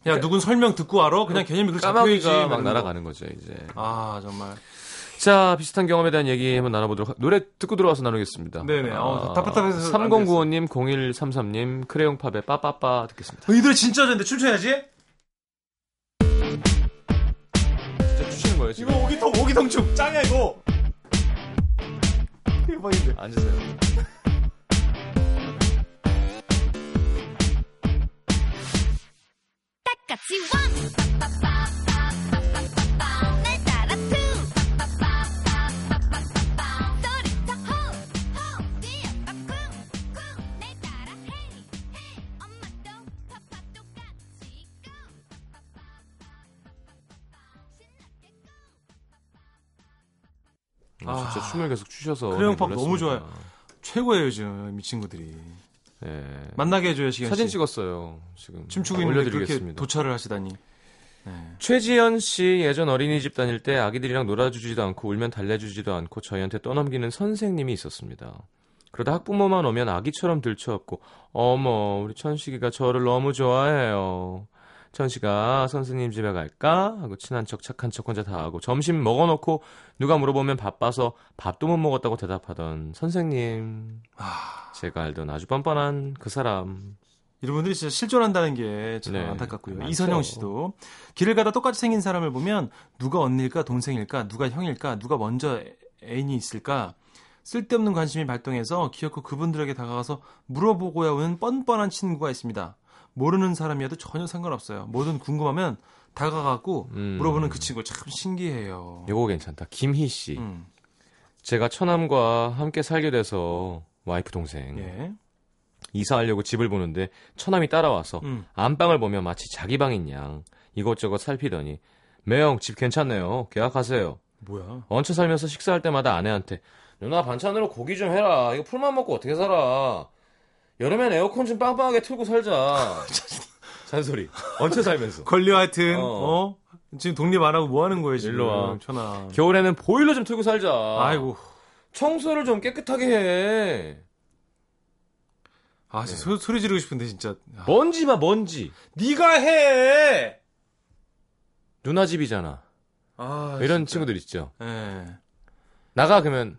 야, 누군 설명 듣고 알아? 그냥 개념이 그렇게. 까마귀가 막. 날아가는 거죠, 이제. 아, 정말. 자, 비슷한 경험에 대한 얘기 한번 나눠보도록 하... 노래 듣고 들어와서 나누겠습니다. 네네. 어, 답답해서 안 3095님, 0133님, 크레용팝의 빠빠빠 듣겠습니다. 어, 이들 진짜 좋은데 춤춰야지? 진짜 추시는 거예요, 지금? 이거 오기통, 오기통 춤. 짱이야, 이거. 대박인데. 앉으세요. 아, 진짜 춤을 계속 추셔서. 크레용팝. 너무 좋아요. 최고예요, 지금. 이 친구들이. 네. 만나게 해줘요, 시간 사진 씨. 찍었어요, 지금. 춤추고 있는데 그렇게. 도착을 하시다니. 네. 최지연 씨 예전 어린이집 다닐 때 아기들이랑 놀아주지도 않고 울면 달래주지도 않고 저희한테 떠넘기는 선생님이 있었습니다. 그러다 학부모만 오면 아기처럼 들쳐업고 어머 우리 천식이가 저를 너무 좋아해요. 천식아 선생님 집에 갈까? 하고 친한 척 착한 척 혼자 다 하고 점심 먹어놓고 누가 물어보면 바빠서 밥도 못 먹었다고 대답하던 선생님. 아, 제가 알던 아주 뻔뻔한 그 사람. 이런 분들이 진짜 실존한다는 게참 네, 안타깝고요. 많죠. 이선영 씨도 길을 가다 똑같이 생긴 사람을 보면 누가 언니일까, 동생일까, 누가 형일까, 누가 먼저 애인이 있을까 쓸데없는 관심이 발동해서 귀엽고 그분들에게 다가가서 물어보고야 오는 뻔뻔한 친구가 있습니다. 모르는 사람이어도 전혀 상관없어요. 뭐든 궁금하면 다가가고 음. 물어보는 그 친구 참 신기해요. 요거 괜찮다. 김희 씨. 음, 제가 처남과 함께 살게 돼서 와이프 동생. 예. 이사하려고 집을 보는데 처남이 따라와서 음. 안방을 보며 마치 자기 방인 양 이것저것 살피더니 매형 집 괜찮네요. 계약하세요. 뭐야? 얹혀 살면서 식사할 때마다 아내한테 누나 반찬으로 고기 좀 해라. 이거 풀만 먹고 어떻게 살아. 여름엔 에어컨 좀 빵빵하게 틀고 살자. <laughs> 잔소리. 얹혀 살면서. 권리 하여튼 어. 어. 지금 독립 안 하고 뭐 하는 거예요 지금? 일로 와. 천하. 겨울에는 보일러 좀 틀고 살자. 아이고. 청소를 좀 깨끗하게 해. 아, 진짜 소, 소리 지르고 싶은데 진짜. 아. 먼지 봐, 먼지. 네가 해. 누나 집이잖아. 아, 이런 진짜. 친구들 있죠. 예. 나가 그러면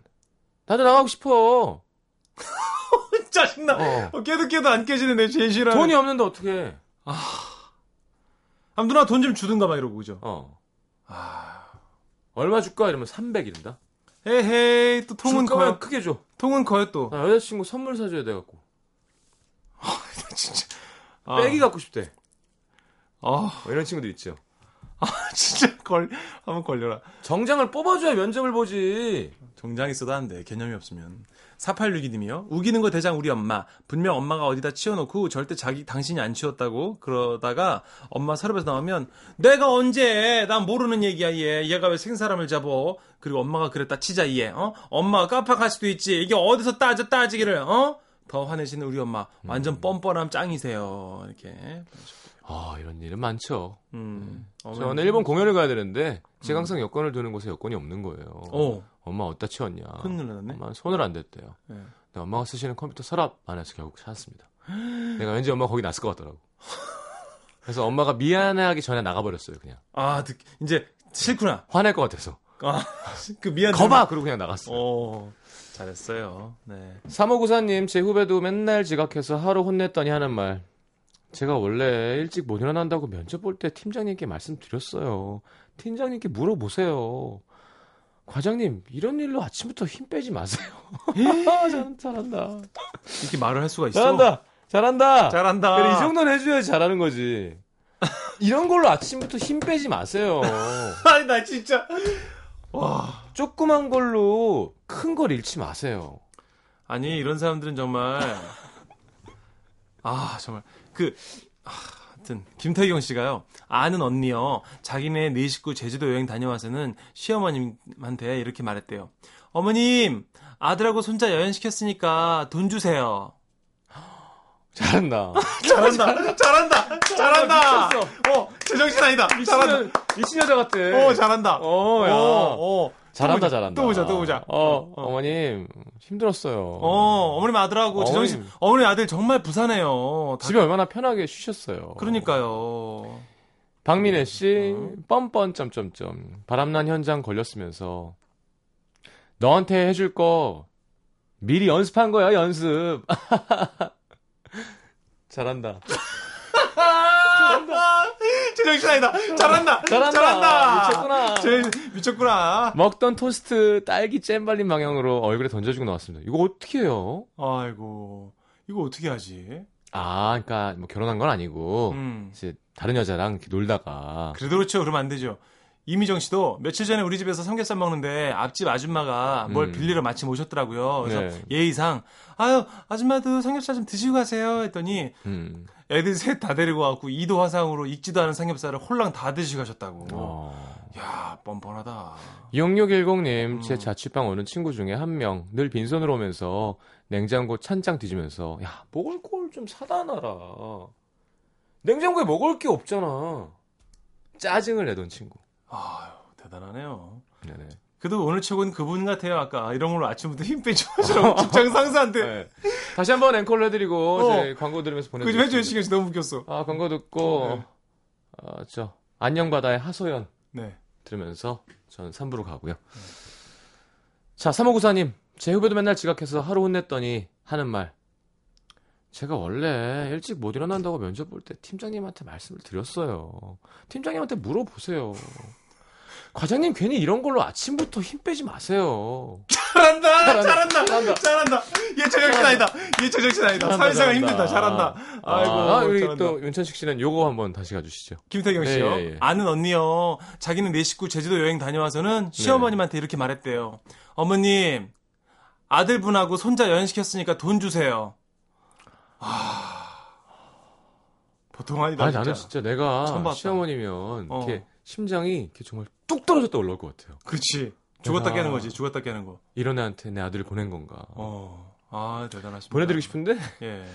나도 나가고 싶어. <laughs> 짜증나. 어. 어, 깨도 깨도 안 깨지는 내 제일 싫어. 돈이 없는데 어떻게? 아, 누나 돈 좀 주든가 막 이러고 그죠. 어. 아. 얼마 줄까? 이러면 300 이른다. 에헤이 또 통은 커요. 크게 줘. 통은 커요 또. 나 여자친구 선물 사줘야 돼 갖고. <laughs> 진짜. 아. 빼기 갖고 싶대. 아, 뭐 이런 친구들 있죠. <laughs> 진짜 걸 한번 걸려라. 정장을 뽑아줘야 면접을 보지. 정장 있어도 안 돼. 개념이 없으면. 4862님이요. 우기는 거 대장 우리 엄마. 분명 엄마가 어디다 치워놓고 절대 자기 당신이 안 치웠다고 그러다가 엄마 서랍에서 나오면 내가 언제 난 모르는 얘기야 얘. 얘가 왜 생사람을 잡어. 그리고 엄마가 그랬다 치자 얘. 어? 엄마가 깜빡할 수도 있지. 이게 어디서 따져 따지기를 어? 더 화내시는 우리 엄마. 완전 뻔뻔함 짱이세요. 이렇게. 아 이런 일은 많죠. 음. 저는 일본 공연을 가야 되는데 제가 항상 여권을 두는 곳에 여권이 없는 거예요. 어. 엄마 어디다 치웠냐. 큰일 났네. 엄마 손을 안 댔대요. 네. 근데 엄마가 쓰시는 컴퓨터 서랍 안에서 결국 찾았습니다. <gasps> 내가 왠지 엄마 가 거기 났을 것 같더라고. 그래서 엄마가 미안해하기 전에 나가버렸어요. 그냥 아, 듣- 이제 싫구나. 화낼 것 같아서. 아, <laughs> 그 미안. 거봐 그러고 그냥 나갔어요. 어. 잘했어요. 네. 3호구사님, 제 후배도 맨날 지각해서 하루 혼냈더니 하는 말. 제가 원래 일찍 못 일어난다고 면접 볼 때 팀장님께 말씀드렸어요. 팀장님께 물어보세요. 과장님, 이런 일로 아침부터 힘 빼지 마세요. <laughs> 잘, 잘한다. 이렇게 말을 할 수가 있어. 잘한다. 잘한다. 잘한다. 그래, 이 정도는 해줘야지 잘하는 거지. 이런 걸로 아침부터 힘 빼지 마세요. <laughs> 아니, 나 진짜. 와. 조그만 걸로 큰 걸 잃지 마세요. 아니, 이런 사람들은 정말. 아, 정말. 그, 아, 하여튼, 김태경 씨가요. 아는 언니요. 자기네 네 식구 제주도 여행 다녀와서는 시어머님한테 이렇게 말했대요. 어머님, 아들하고 손자 여행시켰으니까 돈 주세요. 잘한다. <laughs> 잘한다. 잘한다. 잘한다. 미쳤어. 어, 제정신 아니다. 잘한다. 미친 여자 같아. 어, 잘한다. 어, 야. 어, 어. 잘한다, 잘한다. 또 보자, 또 보자. 어, 어. 어, 머님 힘들었어요. 어, 어머님 아들하고 어머님. 제정신, 어머니 아들 정말 부산해요. 다- 집에 얼마나 편하게 쉬셨어요. 그러니까요. 박민혜 씨, 어. 뻔뻔 점점점 바람난 현장 걸렸으면서 너한테 해줄 거 미리 연습한 거야 연습. <laughs> 잘한다. 제정신 아니다. 잘한다. 잘한다. 잘한다. 미쳤구나. 제, 미쳤구나. 먹던 토스트 딸기 잼 발린 방향으로 얼굴에 던져주고 나왔습니다. 이거 어떻게 해요? 아이고. 이거 어떻게 하지? 아, 그러니까 뭐 결혼한 건 아니고 음. 이제 다른 여자랑 이렇게 놀다가 그래도 그렇죠. 그러면 안 되죠. 이미정 씨도 며칠 전에 우리 집에서 삼겹살 먹는데 앞집 아줌마가 뭘 음. 빌리러 마침 오셨더라고요. 그래서 네. 예의상 아유 아줌마도 삼겹살 좀 드시고 가세요 했더니 음. 애들 셋 다 데리고 와갖고 이도 화상으로 익지도 않은 삼겹살을 홀랑 다 드시고 가셨다고. 어. 야 뻔뻔하다. 6610님, 음. 제 자취방 오는 친구 중에 한 명, 늘 빈손으로 오면서 냉장고 찬장 뒤지면서, 야, 먹을 걸 좀 사다 놔라. 냉장고에 먹을 게 없잖아. 짜증을 내던 친구. 아유 대단하네요. 네네. 그래도 오늘 최고는 그분 같아요. 아까 이런 걸로 아침부터 힘 마시라고 <laughs> 직장 상사한테 네. 다시 한번 앵콜 해드리고, 어. 이제 광고 들으면서 그좀 해줘요. 시경 씨 너무 웃겼어. 아, 광고 듣고, 네. 아, 저, 안녕 바다의 하소연 네. 들으면서 전 3부로 가고요. 자, 3594님. 제 후배도 맨날 지각해서 하루 혼냈더니 하는 말. 제가 원래 일찍 못 일어난다고 면접 볼 때 팀장님한테 말씀을 드렸어요. 팀장님한테 물어보세요. 과장님 괜히 이런 걸로 아침부터 힘 빼지 마세요. 잘한다, 잘한다, 잘한다. 잘한다. 얘 제정신 아니다. 얘 제정신 아니다. 사회생활. 힘들다. 잘한다. 아이고, 아, 우리 잘한다. 또 윤천식 씨는 요거 한번 다시 가주시죠. 김태경 씨요. 예, 예, 예. 아는 언니요. 자기는 네 식구 제주도 여행 다녀와서는 시어머님한테 이렇게 말했대요. 어머님, 아들분하고 손자 여행시켰으니까 돈 주세요. 보통 아니다. 아니 진짜. 나는 진짜 내가. 시어머니면 어. 이렇게 심장이 이렇게 정말 뚝 떨어졌다 올라올 것 같아요. 그렇지. 죽었다 깨는 거지. 죽었다 깨는 거. 이런 애한테 내 아들을 보낸 건가. 어. 아, 대단하십니다. 보내드리고 싶은데 예.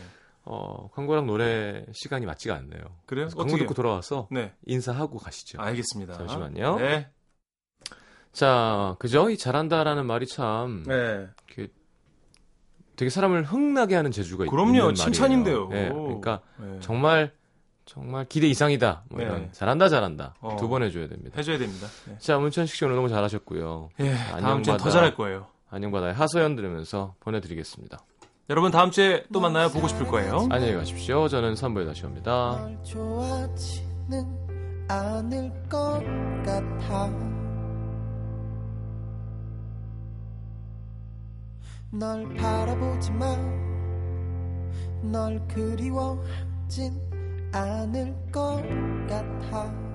어, 광고랑 노래 시간이 맞지가 않네요. 그래요? 광고 어떻게? 듣고 돌아와서 네. 인사하고 가시죠. 알겠습니다. 잠시만요. 네. 자, 그죠? 이 잘한다라는 말이 참 네. 이렇게 되게 사람을 흥나게 하는 재주가 있- 그럼요. 있는 말이에요. 칭찬인데요. 예, 그러니까 네. 정말 정말 기대 이상이다. 뭐 네. 이런 잘한다 잘한다 어. 두번 해줘야 됩니다. 해줘야 됩니다. 네. 자, 문천식 씨 오늘 너무 잘하셨고요. 예, 다음 주에 더. 잘할 거예요. 안녕바다의 하소연 들으면서 보내드리겠습니다. 여러분 다음 주에 또 만나요. 보고 싶을 거예요. 안녕히 가십시오. 저는 3부에 다시 옵니다. 널 좋아하지는 않을 것 같아 널 바라보지만 널 그리워하진 않을 것 같아.